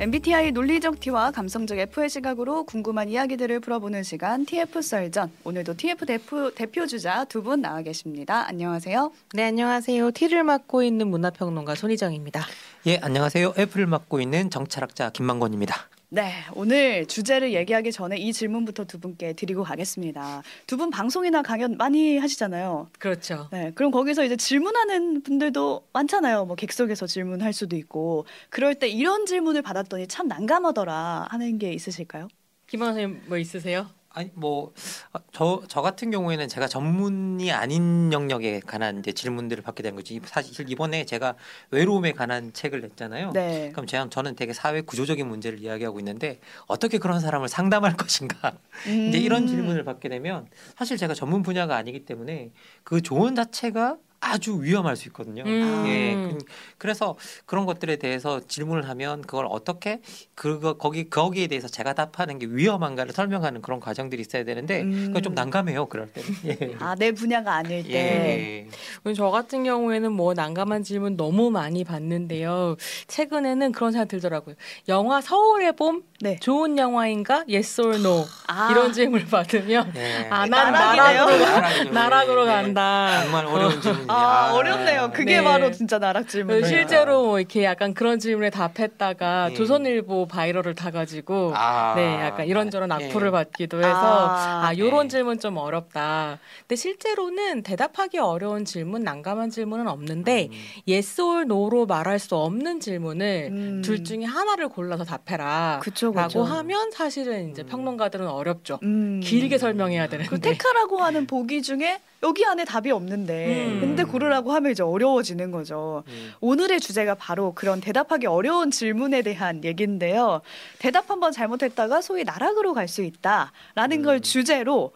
MBTI 논리적 T와 감성적 F의 시각으로 궁금한 이야기들을 풀어보는 시간 TF 썰전. 오늘도 TF 대표, 대표 주자 두 분 나와 계십니다. 안녕하세요. 네, 안녕하세요. T를 맡고 있는 문화평론가 손희정입니다. 예, 안녕하세요. F를 맡고 있는 정찰학자 김만권입니다. 네, 오늘 주제를 얘기하기 전에 이 질문부터 두 분께 드리고 가겠습니다. 두 분 방송이나 강연 많이 하시잖아요. 그렇죠. 네, 그럼 거기서 이제 질문하는 분들도 많잖아요. 뭐 객석에서 질문할 수도 있고. 그럴 때 이런 질문을 받았더니 참 난감하더라 하는 게 있으실까요? 김원 선생님 뭐 있으세요? 아니 뭐저저 저 같은 경우에는 제가 전문이 아닌 영역에 관한 이제 질문들을 받게 된 거지. 사실 이번에 제가 외로움에 관한 책을 냈잖아요. 네. 그럼 제가 저는 되게 사회 구조적인 문제를 이야기하고 있는데 어떻게 그런 사람을 상담할 것인가. 음. 이제 이런 질문을 받게 되면 사실 제가 전문 분야가 아니기 때문에 그 조언 자체가 아주 위험할 수 있거든요. 음. 예, 그, 그래서 그런 것들에 대해서 질문을 하면 그걸 어떻게 그거 거기 거기에 대해서 제가 답하는 게 위험한가를 설명하는 그런 과정들이 있어야 되는데 음. 그건 좀 난감해요. 그럴 때는. 예. 아, 내 분야가 아닐 때. 예. 저 같은 경우에는 뭐 난감한 질문 너무 많이 받는데요. 최근에는 그런 생각 들더라고요. 영화 서울의 봄 네. 좋은 영화인가? Yes or No 아. 이런 질문을 받으면 예. 아, 난 나락이네요. 나락으로. 나락으로 예, 예. 간다. 정말 어려운 질문 이에요. 아, 어렵네요. 그게 네. 바로 진짜 나락 질문. 네. 실제로 뭐 이렇게 약간 그런 질문에 답했다가 예. 조선일보 바이럴을 타가지고 아. 네, 약간 이런저런 예. 악플을 받기도 해서 아, 아, 요런 네. 질문 좀 어렵다. 근데 실제로는 대답하기 어려운 질문, 난감한 질문은 없는데 음. yes or no로 말할 수 없는 질문을 음. 둘 중에 하나를 골라서 답해라. 그쵸, 라고 그쵸. 하면 사실은 이제 음. 평론가들은 어렵죠. 음. 길게 설명해야 그 되는데. 택하라고 하는 보기 중에 여기 안에 답이 없는데 음. 근데 고르라고 하면 이제 어려워지는 거죠. 음. 오늘의 주제가 바로 그런 대답하기 어려운 질문에 대한 얘기인데요. 대답 한번 잘못했다가 소위 나락으로 갈 수 있다라는 걸 음. 주제로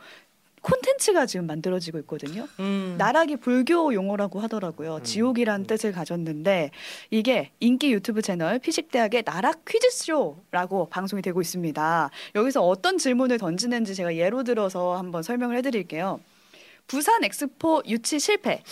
콘텐츠가 지금 만들어지고 있거든요. 음. 나락이 불교 용어라고 하더라고요. 음. 지옥이라는 뜻을 가졌는데 이게 인기 유튜브 채널 피식대학의 나락 퀴즈쇼라고 방송이 되고 있습니다. 여기서 어떤 질문을 던지는지 제가 예로 들어서 한번 설명을 해드릴게요. 부산 엑스포 유치 실패.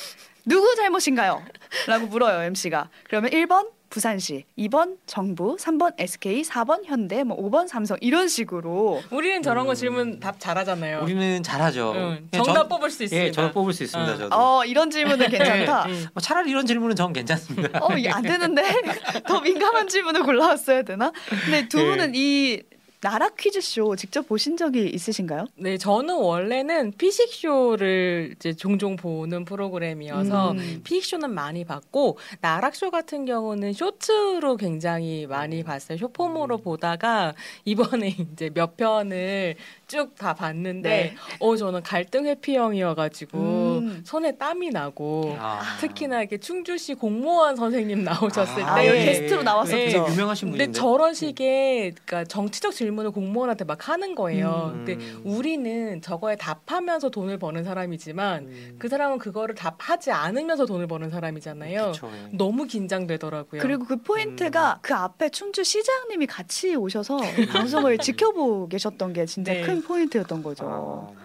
누구 잘못인가요? 라고 물어요, MC가. 그러면 1번 부산시, 2번 정부, 3번 SK, 4번 현대, 뭐 5번 삼성 이런 식으로 우리는 저런 거 음. 질문 답 잘하잖아요. 우리는 잘하죠. 응, 예, 정답 전- 뽑을 수 있습니다. 예, 저는 뽑을 수 있습니다. 응. 저도. 어 이런 질문은 괜찮다. 음. 뭐 차라리 이런 질문은 전 괜찮습니다. 어, 안 되는데 더 민감한 질문을 골라왔어야 되나? 근데 두 네. 분은 이 나락 퀴즈쇼 직접 보신 적이 있으신가요? 네, 저는 원래는 피식쇼를 이제 종종 보는 프로그램이어서 음. 피식쇼는 많이 봤고 나락쇼 같은 경우는 쇼츠로 굉장히 많이 봤어요. 쇼폼으로 음. 보다가 이번에 이제 몇 편을 쭉 다 봤는데 네. 어 저는 갈등 회피형이어가지고 음. 손에 땀이 나고 아. 특히나 이렇게 충주시 공무원 선생님 나오셨을 아, 아, 때 여기 예. 게스트로 나왔었죠. 네. 유명하신 분인데. 저런 식의 그러니까 정치적 질문 을 공무원한테 막 하는 거예요. 음. 근데 우리는 저거에 답하면서 돈을 버는 사람이지만 음. 그 사람은 그거를 답하지 않으면서 돈을 버는 사람이잖아요. 그쵸, 예. 너무 긴장되더라고요. 그리고 그 포인트가 음. 그 앞에 충주 시장님이 같이 오셔서 방송을 지켜보고 계셨던 게 진짜 네. 큰 포인트였던 거죠. 아,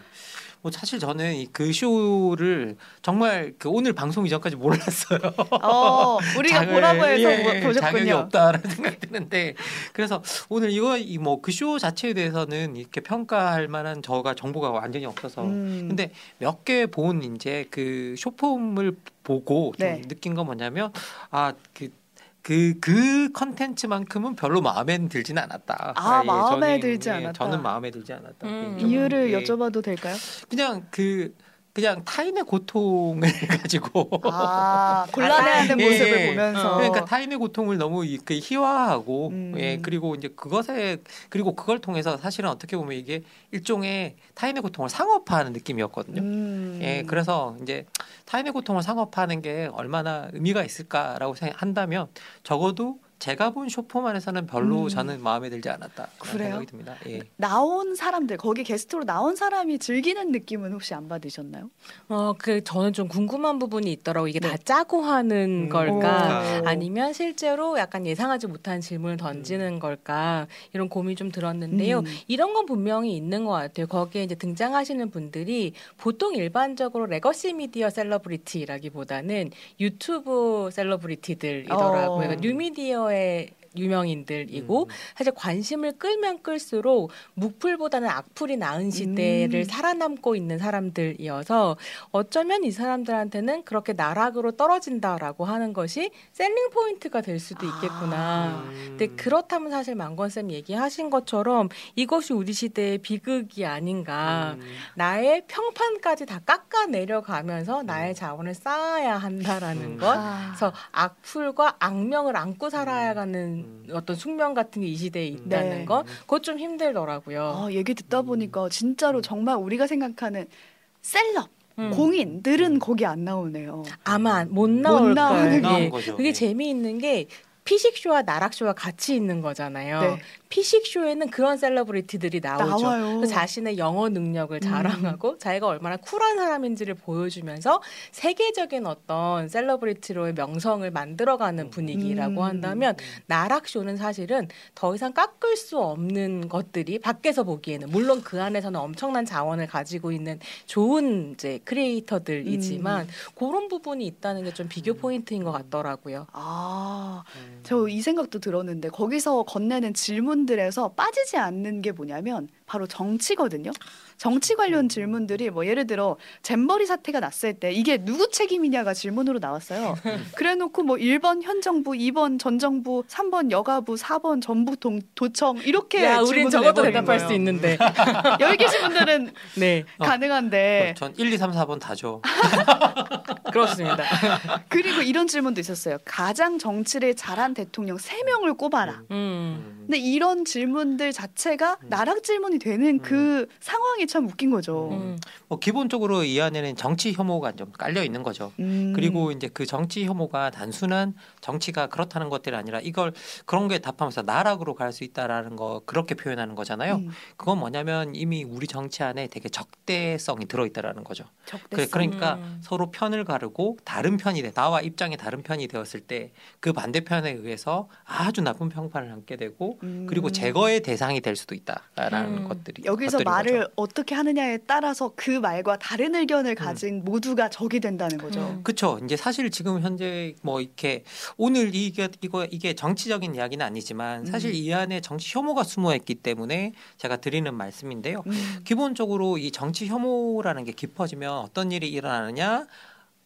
뭐 사실 저는 이그 쇼를 정말 그 오늘 방송 이전까지 몰랐어요. 어, 우리가 자극- 보라고 해서 예, 보- 자격이 보셨군요. 없다라는 생각이 드는데 그래서 오늘 이거 이뭐그 쇼 자체에 대해서는 이렇게 평가할 만한 저가 정보가 완전히 없어서 음. 근데 몇 개 본 이제 그 쇼폼을 보고 좀 네. 느낀 건 뭐냐면 아그 그 그 컨텐츠만큼은 별로 마음에 들지는 않았다. 아, 예, 마음에 저는, 들지 예, 않았다. 저는 마음에 들지 않았다. 음. 이유를 예. 여쭤봐도 될까요? 그냥 그 그냥 타인의 고통을 가지고 아, 곤란해하는 예, 모습을 예. 보면서 그러니까 타인의 고통을 너무 이렇게 희화하고 음. 예 그리고 이제 그것에 그리고 그걸 통해서 사실은 어떻게 보면 이게 일종의 타인의 고통을 상업화하는 느낌이었거든요. 음. 예 그래서 이제 타인의 고통을 상업화하는 게 얼마나 의미가 있을까라고 생각한다면 적어도 제가 본 short form 안에서는 별로 음. 저는 마음에 들지 않았다 그래요? 생각이 듭니다. 예. 나온 사람들 거기 게스트로 나온 사람이 즐기는 느낌은 혹시 안 받으셨나요? 어, 그 저는 좀 궁금한 부분이 있더라고. 이게 네. 다 짜고 하는 음. 걸까? 오. 아니면 실제로 약간 예상하지 못한 질문을 던지는 걸까? 이런 고민이 좀 들었는데요. 음. 이런 건 분명히 있는 것 같아요. 거기에 이제 등장하시는 분들이 보통 일반적으로 legacy media celebrity라기보다는 유튜브 celebrity들이더라고요. 어. 그러니까 뉴미디어의 유명인들이고 음. 사실 관심을 끌면 끌수록 무풀보다는 악플이 나은 시대를 음. 살아남고 있는 사람들이어서 어쩌면 이 사람들한테는 그렇게 나락으로 떨어진다라고 하는 것이 selling point가 될 수도 있겠구나. 음. 근데 그렇다면 사실 만권 쌤 얘기하신 것처럼 이것이 우리 시대의 비극이 아닌가. 음. 나의 평판까지 다 깎아 내려가면서 나의 자원을 쌓아야 한다라는 음. 것. 아. 그래서 악플과 악명을 안고 살아가는 음. 어떤 숙명 같은 게 이 시대에 있다는 네. 것. 그것 좀 힘들더라고요. 아, 얘기 듣다 보니까 진짜로 정말 우리가 생각하는 셀럽, 음. 공인들은 거기 안 나오네요. 아마 못 나올 나오는 거예요. 예. 거죠. 그게 네. 재미있는 게 피식쇼와 나락쇼가 같이 있는 거잖아요. 네. 피식쇼에는 그런 celebrity들이 나오죠. 나와요. 자신의 영어 능력을 음. 자랑하고 자기가 얼마나 쿨한 사람인지를 보여주면서 세계적인 어떤 celebrity로의 명성을 만들어가는 분위기라고 음. 한다면 나락쇼는 사실은 더 이상 깎을 수 없는 것들이 밖에서 보기에는 물론 그 안에서는 엄청난 자원을 가지고 있는 좋은 이제 creator들이지만 음. 그런 부분이 있다는 게 좀 비교 포인트인 것 같더라고요. 아, 음. 저 이 생각도 들었는데 거기서 건네는 질문들에서 빠지지 않는 게 뭐냐면 바로 정치거든요. 정치 관련 질문들이 뭐 예를 들어 잼버리 사태가 났을 때 이게 누구 책임이냐가 질문으로 나왔어요. 그래놓고 뭐 1번 현 정부, 2번 전 정부, 3번 여가부, 4번 전북 동, 도청 이렇게 야, 우린 내버린 대답할 거예요. 수 있는데. 여기 계신 분들은 네, 어. 가능한데 전 1, 2, 3, 4번 다죠. 그렇습니다. 그리고 이런 질문도 있었어요. 가장 정치를 잘한 대통령 3명을 꼽아라. 음. 음. 근데 이런 질문들 자체가 나락 질문이 되는 그 상황이 참 웃긴 거죠. 음. 뭐 기본적으로 이 안에는 정치 혐오가 좀 깔려 있는 거죠. 음. 그리고 이제 그 정치 혐오가 단순한 정치가 그렇다는 것들이 아니라 이걸 그런 게 답하면서 나락으로 갈 수 있다라는 거 그렇게 표현하는 거잖아요. 음, 그건 뭐냐면 이미 우리 정치 안에 되게 적대성이 들어 있다라는 거죠. 적대성. 그, 그러니까 음. 서로 편을 가르고 다른 편이 돼 나와 입장이 다른 편이 되었을 때 그 반대편에 의해서 아주 나쁜 평판을 안게 되고 음. 그리고 제거의 대상이 될 수도 있다라는 음. 것들이 여기서 말을 거죠. 어떻게 하느냐에 따라서 그 말과 다른 의견을 가진 모두가 적이 된다는 거죠. 음. 그렇죠. 이제 사실 지금 현재 뭐 이렇게 오늘 이게 이거 이게 정치적인 이야기는 아니지만 사실 음. 이 안에 정치 혐오가 숨어 있기 때문에 제가 드리는 말씀인데요. 음. 기본적으로 이 정치 혐오라는 게 깊어지면 어떤 일이 일어나느냐?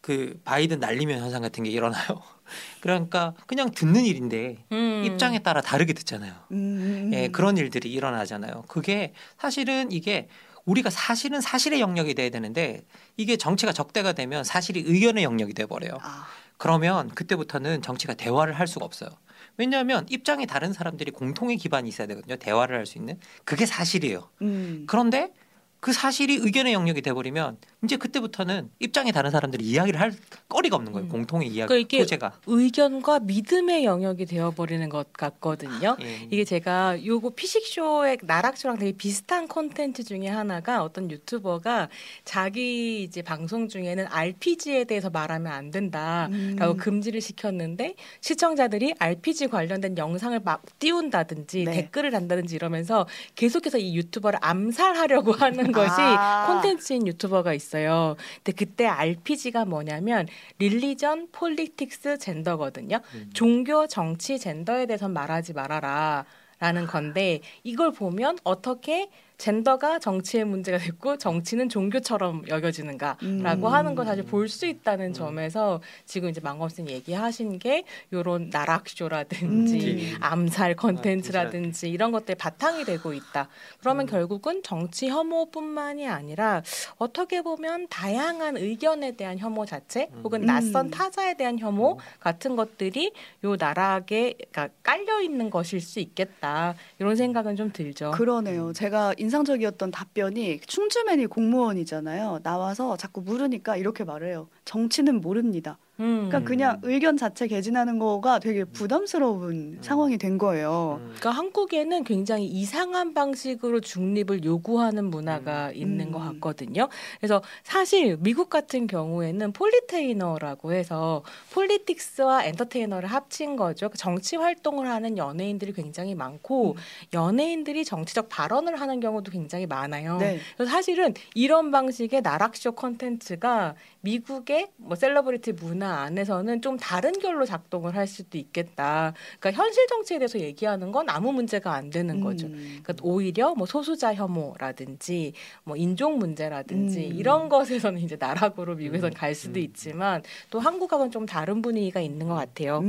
그 바이든 날리면 현상 같은 게 일어나요. 그러니까 그냥 듣는 일인데 음. 입장에 따라 다르게 듣잖아요. 음, 음. 예, 그런 일들이 일어나잖아요. 그게 사실은 이게 우리가 사실은 사실의 영역이 돼야 되는데 이게 정치가 적대가 되면 사실이 의견의 영역이 돼 버려요. 아, 그러면 그때부터는 정치가 대화를 할 수가 없어요. 왜냐하면 입장이 다른 사람들이 공통의 기반이 있어야 되거든요. 대화를 할 수 있는 그게 사실이에요. 음. 그런데 그 사실이 의견의 영역이 돼버리면 이제 그때부터는 입장이 다른 사람들이 이야기를 할 거리가 없는 거예요. 음. 공통의 이야기 그러니까 이게 소재가. 의견과 믿음의 영역이 되어버리는 것 같거든요. 예. 이게 제가 요거 피식쇼의 나락쇼랑 되게 비슷한 콘텐츠 중에 하나가 어떤 유튜버가 자기 이제 방송 중에는 RPG에 대해서 말하면 안 된다라고 음. 금지를 시켰는데 시청자들이 RPG 관련된 영상을 막 띄운다든지 네. 댓글을 단다든지 이러면서 계속해서 이 유튜버를 암살하려고 하는 것이 아. 콘텐츠인 유튜버가 있어요. 근데 그때 RPG가 뭐냐면 religion, politics, gender거든요. 음. 종교, 정치, gender에 대해선 말하지 말아라. 라는 건데 이걸 보면 어떻게 gender가 정치의 문제가 됐고 정치는 종교처럼 여겨지는가라고 음. 하는 걸 사실 볼 수 있다는 점에서 지금 이제 만권 쌤 얘기하신 게 요런 나락쇼라든지 음. 암살 컨텐츠라든지 이런 것들 바탕이 되고 있다. 그러면 결국은 정치 혐오뿐만이 아니라 어떻게 보면 다양한 의견에 대한 혐오 자체 혹은 음. 낯선 타자에 대한 혐오 같은 것들이 요 나락에 그러니까 깔려 있는 것일 수 있겠다. 이런 생각은 좀 들죠. 그러네요. 제가 인 상적이었던 답변이 충주맨이 공무원이잖아요. 나와서 자꾸 물으니까 이렇게 말해요. 정치는 모릅니다. 음. 그러니까 그냥 의견 자체 개진하는 거가 되게 부담스러운 상황이 된 거예요. 음. 그러니까 한국에는 굉장히 이상한 방식으로 중립을 요구하는 문화가 있는 음. 것 같거든요. 그래서 사실 미국 같은 경우에는 politainer라고 해서 politics와 entertainer를 합친 거죠. 그 정치 활동을 하는 연예인들이 굉장히 많고 음. 연예인들이 정치적 발언을 하는 경우도 굉장히 많아요. 네. 그래서 사실은 이런 방식의 나락쇼 컨텐츠가 미국의 근데 뭐 셀러브리티 문화 안에서는 좀 다른 결로 작동을 할 수도 있겠다. 그러니까 현실 정치에 대해서 얘기하는 건 아무 문제가 안 되는 거죠. 음. 그러니까 오히려 뭐 소수자 혐오라든지 뭐 인종 문제라든지 음. 이런 것에서는 이제 나락으로 미국에서는 음, 갈 수도 음. 있지만 또 한국하고는 좀 다른 분위기가 있는 것 같아요.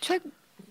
최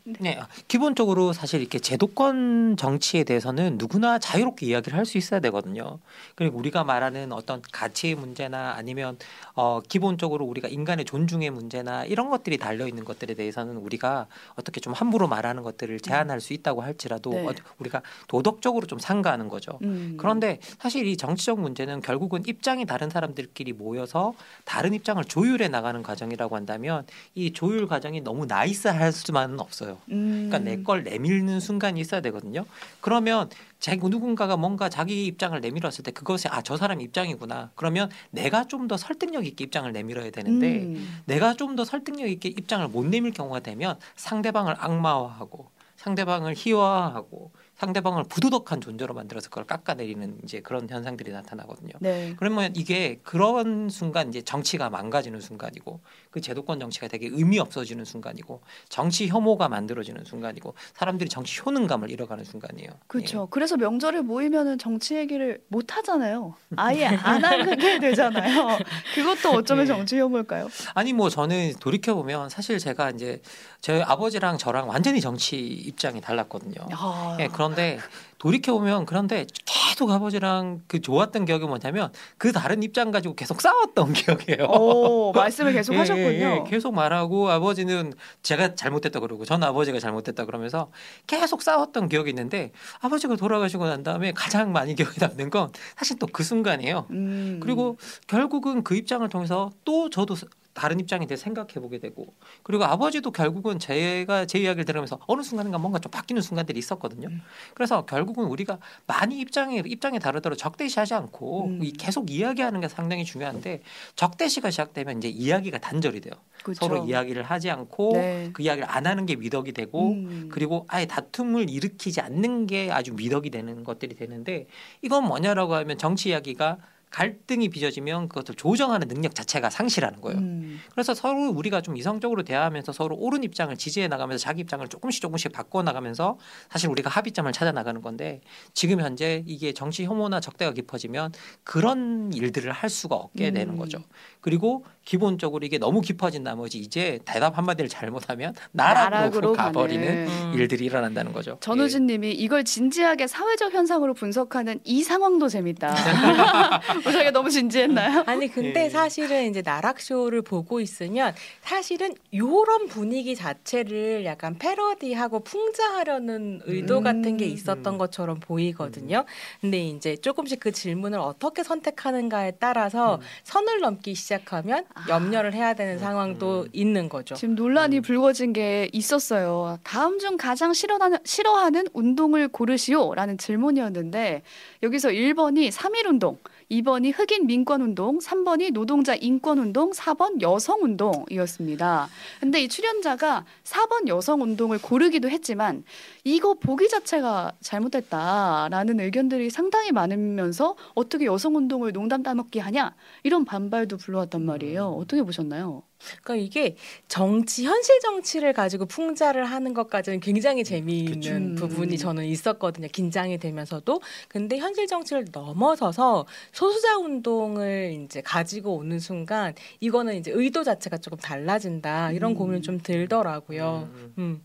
네, 기본적으로 사실 이렇게 제도권 정치에 대해서는 누구나 자유롭게 이야기를 할 수 있어야 되거든요. 그리고 우리가 말하는 어떤 가치의 문제나 아니면 어 기본적으로 우리가 인간의 존중의 문제나 이런 것들이 달려 있는 것들에 대해서는 우리가 어떻게 좀 함부로 말하는 것들을 제한할 수 있다고 할지라도 네. 어, 우리가 도덕적으로 좀 상가하는 거죠. 음. 그런데 사실 이 정치적 문제는 결국은 입장이 다른 사람들끼리 모여서 다른 입장을 조율해 나가는 과정이라고 한다면 이 조율 과정이 너무 나이스할 수만은 없어요. 음. 그러니까 내 걸 내밀는 순간이 있어야 되거든요. 그러면 자 누군가가 뭔가 자기 입장을 내밀었을 때 그것이 아저 사람 입장이구나. 그러면 내가 좀 더 설득력 있게 입장을 내밀어야 되는데 음. 내가 좀 더 설득력 있게 입장을 못 내밀 경우가 되면 상대방을 악마화하고 상대방을 희화화하고 상대방을 부도덕한 존재로 만들어서 그걸 깎아내리는 이제 그런 현상들이 나타나거든요. 네. 그러면 이게 그런 순간 이제 정치가 망가지는 순간이고 그 제도권 정치가 되게 의미 없어지는 순간이고 정치 혐오가 만들어지는 순간이고 사람들이 정치 효능감을 잃어가는 순간이에요. 그렇죠. 그래서 명절에 모이면은 정치 얘기를 못 하잖아요. 아예 안 하게 되잖아요. 그것도 어쩌면 네. 정치 혐오일까요? 예. 아니 뭐 저는 돌이켜 보면 사실 제가 이제 저희 아버지랑 저랑 완전히 정치 입장이 달랐거든요. 아, 예, 그런데 돌이켜 보면 그런데 계속 아버지랑 그 좋았던 기억이 뭐냐면 그 다른 입장 가지고 계속 싸웠던 기억이에요. 오, 말씀을 계속 예, 하셨군요. 예, 예. 계속 말하고 아버지는 제가 잘못됐다 그러고 전 아버지가 잘못됐다 그러면서 계속 싸웠던 기억이 있는데 아버지가 돌아가시고 난 다음에 가장 많이 기억에 남는 건 사실 또 그 순간이에요. 음. 그리고 결국은 그 입장을 통해서 또 저도 다른 입장에 대해 생각해 보게 되고 그리고 아버지도 결국은 제가 제 이야기를 들으면서 어느 순간인가 뭔가 좀 바뀌는 순간들이 있었거든요. 음. 그래서 결국은 우리가 많이 입장이 입장이 다르더라도 적대시하지 않고 음. 이 계속 이야기하는 게 상당히 중요한데 적대시가 시작되면 이제 이야기가 단절이 돼요. 그렇죠. 서로 이야기를 하지 않고 네. 그 이야기를 안 하는 게 미덕이 되고 음. 그리고 아예 다툼을 일으키지 않는 게 아주 미덕이 되는 것들이 되는데 이건 뭐냐라고 하면 정치 이야기가 갈등이 빚어지면 그것을 조정하는 능력 자체가 상실하는 거예요. 음. 그래서 서로 우리가 좀 이성적으로 대화하면서 서로 옳은 입장을 지지해 나가면서 자기 입장을 조금씩 조금씩 바꿔 나가면서 사실 우리가 합의점을 찾아 나가는 건데 지금 현재 이게 정치 혐오나 적대가 깊어지면 그런 일들을 할 수가 없게 되는 음. 거죠. 그리고 기본적으로 이게 너무 깊어진 나머지 이제 대답 한마디를 잘못하면 나락으로, 나락으로 가버리는. 음. 일들이 일어난다는 거죠. 전우진 님이 이걸 진지하게 사회적 현상으로 분석하는 이 상황도 재밌다. 저희가 너무 진지했나요? 아니 근데 예. 사실은 이제 나락쇼를 보고 있으면 사실은 요런 분위기 자체를 약간 패러디하고 풍자하려는 의도 음. 같은 게 있었던 음. 것처럼 보이거든요. 근데 이제 조금씩 그 질문을 어떻게 선택하는가에 따라서 음. 선을 넘기 시작하면 아. 염려를 해야 되는 음. 상황도 음. 있는 거죠. 지금 논란이 음. 불거진 게 있었어요. 다음 중 가장 싫어하는, 싫어하는 운동을 고르시오라는 질문이었는데 여기서 1번이 3.1 운동, 2번이 흑인 민권 운동, 3번이 노동자 인권 운동, 4번 여성 운동이었습니다. 근데 이 출연자가 4번 여성 운동을 고르기도 했지만 이거 보기 자체가 잘못됐다라는 의견들이 상당히 많으면서 어떻게 여성 운동을 농담 따먹기 하냐 이런 반발도 불러왔단 말이에요. 음. 어떻게 보셨나요? 그러니까 이게 정치 현실 정치를 가지고 풍자를 하는 것까지는 굉장히 재미있는 그쵸. 음. 부분이 저는 있었거든요. 긴장이 되면서도 근데 현실 정치를 넘어서서 소수자 운동을 이제 가지고 오는 순간 이거는 이제 의도 자체가 조금 달라진다 이런 음. 고민이 좀 들더라고요. 음. 음.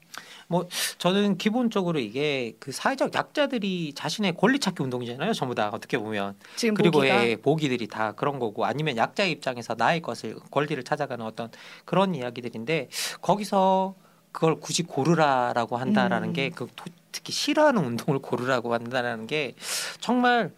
저는 기본적으로 이게 그 사회적 약자들이 자신의 권리 찾기 운동이잖아요. 전부 다 어떻게 보면 지금 그리고 보기가 예, 보기들이 다 그런 거고 아니면 약자의 입장에서 나의 것을 권리를 찾아가는 어떤 그런 이야기들인데 거기서 그걸 굳이 고르라라고 한다라는 음. 게그 특히 싫어하는 운동을 고르라고 한다라는 게 정말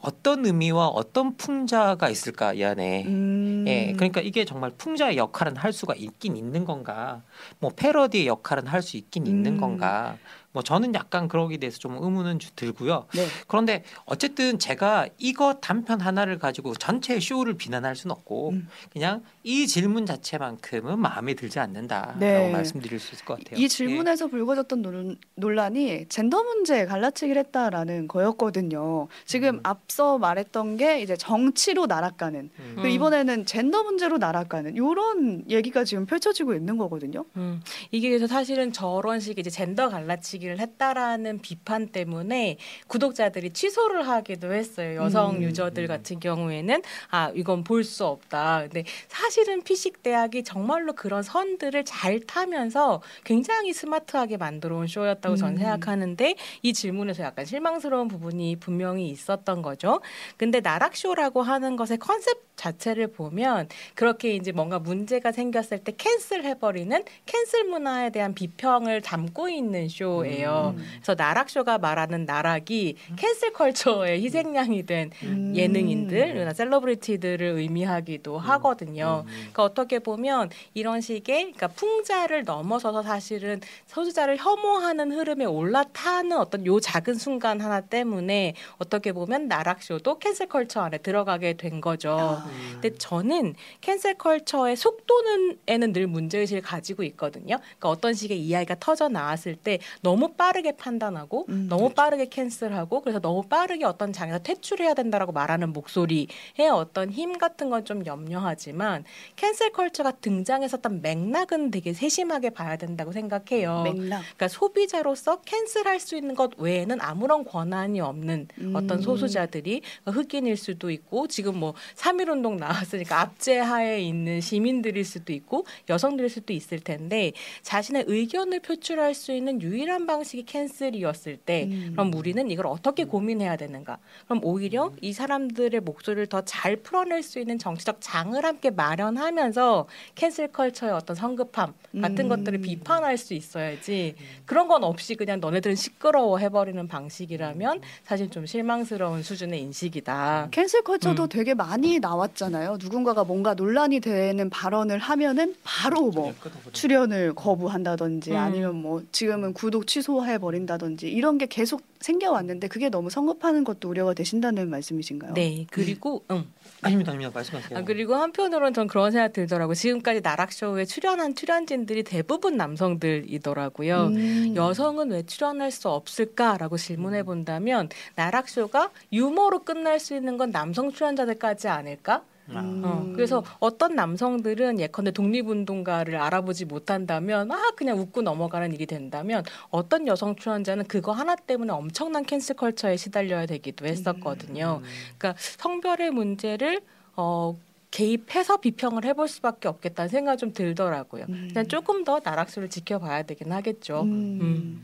어떤 의미와 어떤 풍자가 있을까 이 안에 음. 예, 그러니까 이게 정말 풍자의 역할은 할 수가 있긴 있는 건가? 뭐 패러디의 역할은 할 수 있긴 있는 음. 건가? 뭐 저는 약간 그러기에 대해서 좀 의문은 주- 들고요. 네. 그런데 어쨌든 제가 이거 단편 하나를 가지고 전체 쇼를 비난할 수는 없고 음. 그냥 이 질문 자체만큼은 마음에 들지 않는다라고 네. 말씀드릴 수 있을 것 같아요. 이 질문에서 불거졌던 논, 논란이 젠더 문제 갈라치기를 했다라는 거였거든요. 지금 음. 앞서 말했던 게 이제 정치로 날아가는 예. 음. 그리고 이번에는 젠더 문제로 날아가는 이런 얘기가 지금 펼쳐지고 있는 거거든요. 음, 이게 그래서 사실은 저런 식의 이제 젠더 갈라치기 를 했다라는 비판 때문에 구독자들이 취소를 하기도 했어요. 여성 음. 유저들 같은 경우에는 아 이건 볼 수 없다. 근데 사실은 피식 대학이 정말로 그런 선들을 잘 타면서 굉장히 스마트하게 만들어 온 쇼였다고 저는 음. 생각하는데 이 질문에서 약간 실망스러운 부분이 분명히 있었던 거죠. 근데 나락쇼라고 하는 것의 컨셉 자체를 보면 그렇게 이제 뭔가 문제가 생겼을 때 cancel 해버리는 cancel 문화에 대한 비평을 담고 있는 쇼예요. 음. 그래서 나락쇼가 말하는 나락이 cancel culture의 희생양이 된 음. 예능인들, celebrity들을 의미하기도 하거든요. 음. 그러니까 어떻게 보면 이런 식의 그러니까 풍자를 넘어서서 사실은 소수자를 혐오하는 흐름에 올라타는 어떤 요 작은 순간 하나 때문에 어떻게 보면 나락쇼도 cancel culture 안에 들어가게 된 거죠. 아. 근데 저는 cancel culture의 속도는 에는 늘 문제의식을 가지고 있거든요. 그러니까 어떤 식의 이야기가 터져 나왔을 때 너무 빠르게 판단하고 음, 너무 빠르게 cancel하고 그래서 너무 빠르게 어떤 장에서 퇴출해야 된다라고 말하는 목소리의 어떤 힘 같은 건 좀 염려하지만 cancel culture가 등장했었던 맥락은 되게 세심하게 봐야 된다고 생각해요. 맥락. 그러니까 소비자로서 cancel할 수 있는 것 외에는 아무런 권한이 없는 음. 어떤 소수자들이 흑인일 수도 있고 지금 뭐 3.1 운동 나왔으니까 압제하에 있는 시민들일 수도 있고 여성들일 수도 있을 텐데 자신의 의견을 표출할 수 있는 유일한 방식이 cancel이었을 때 음. 그럼 우리는 이걸 어떻게 고민해야 되는가? 그럼 오히려 이 사람들의 목소리를 더 잘 풀어낼 수 있는 정치적 장을 함께 마련하면서 cancel culture의 어떤 성급함 같은 음. 것들을 비판할 수 있어야지 그런 건 없이 그냥 너네들은 시끄러워 해버리는 방식이라면 사실 좀 실망스러운 수준의 인식이다. cancel culture도 음. 되게 많이 나왔잖아요. 누군가가 뭔가 논란이 되는 발언을 하면은 바로 뭐 출연을 거부한다든지 음. 아니면 뭐 지금은 구독 취소해 버린다든지 이런 게 계속 생겨왔는데 그게 너무 성급하는 것도 우려가 되신다는 말씀이신가요? 네 그리고 응. 아닙니다, 아닙니다. 말씀하세요. 아, 그리고 한편으로는 전 그런 생각 들더라고. 요 지금까지 나락쇼에 출연한 출연진들이 대부분 남성들이더라고요. 음. 여성은 왜 출연할 수 없을까라고 질문해 본다면 나락쇼가 유머로 끝날 수 있는 건 남성 출연자들까지 아닐까? 아. 음. 어, 그래서 어떤 남성들은 예컨대 독립운동가를 알아보지 못한다면 아 그냥 웃고 넘어가는 일이 된다면 어떤 여성 출연자는 그거 하나 때문에 엄청난 캔슬 컬처에 시달려야 되기도 했었거든요. 그러니까 성별의 문제를 어 개입해서 비평을 해볼 수밖에 없겠다는 생각이 좀 들더라고요. 음. 그냥 조금 더 나락수를 지켜봐야 되긴 하겠죠. 음.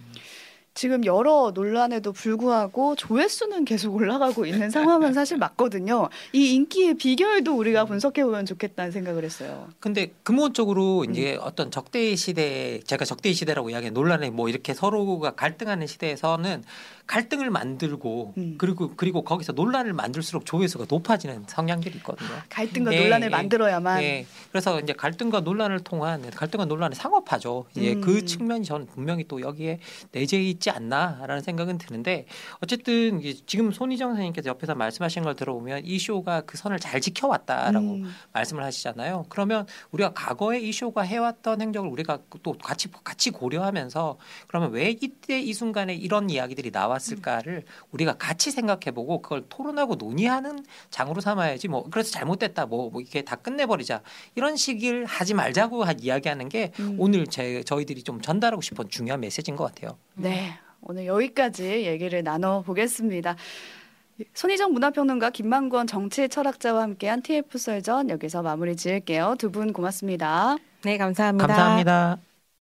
음. 지금 여러 논란에도 불구하고 조회수는 계속 올라가고 있는 상황은 사실 맞거든요. 이 인기의 비결도 우리가 분석해 보면 좋겠다는 생각을 했어요. 근데 근본적으로 음. 이제 어떤 적대 시대 제가 적대 시대라고 이야기한 논란에 뭐 이렇게 서로가 갈등하는 시대에서는 갈등을 만들고 음. 그리고 그리고 거기서 논란을 만들수록 조회수가 높아지는 성향들이 있거든요. 갈등과 예, 논란을 예. 만들어야만 예. 그래서 이제 갈등과 논란을 통한 갈등과 논란의 상업화죠. 이제 음. 그 측면이 저는 분명히 또 여기에 내재 있지 않나라는 생각은 드는데 어쨌든 지금 손희정 선생님께서 옆에서 말씀하신 걸 들어보면 이 쇼가 그 선을 잘 지켜왔다라고 음. 말씀을 하시잖아요. 그러면 우리가 과거에 이 쇼가 해왔던 행적을 우리가 또 같이 같이 고려하면서 그러면 왜 이때 이 순간에 이런 이야기들이 나왔을까를 우리가 같이 생각해보고 그걸 토론하고 논의하는 장으로 삼아야지. 뭐 그래서 잘못됐다. 뭐, 뭐 이게 다 끝내버리자. 이런 식을 하지 말자고 하- 이야기하는 게 음. 오늘 제 저희들이 좀 전달하고 싶은 중요한 메시지인 것 같아요. 네, 오늘 여기까지 얘기를 나눠 보겠습니다. 손희정 문화평론가 김만권 정치 철학자와 함께한 TF 썰전 여기서 마무리 지을게요. 두 분 고맙습니다. 네, 감사합니다. 감사합니다.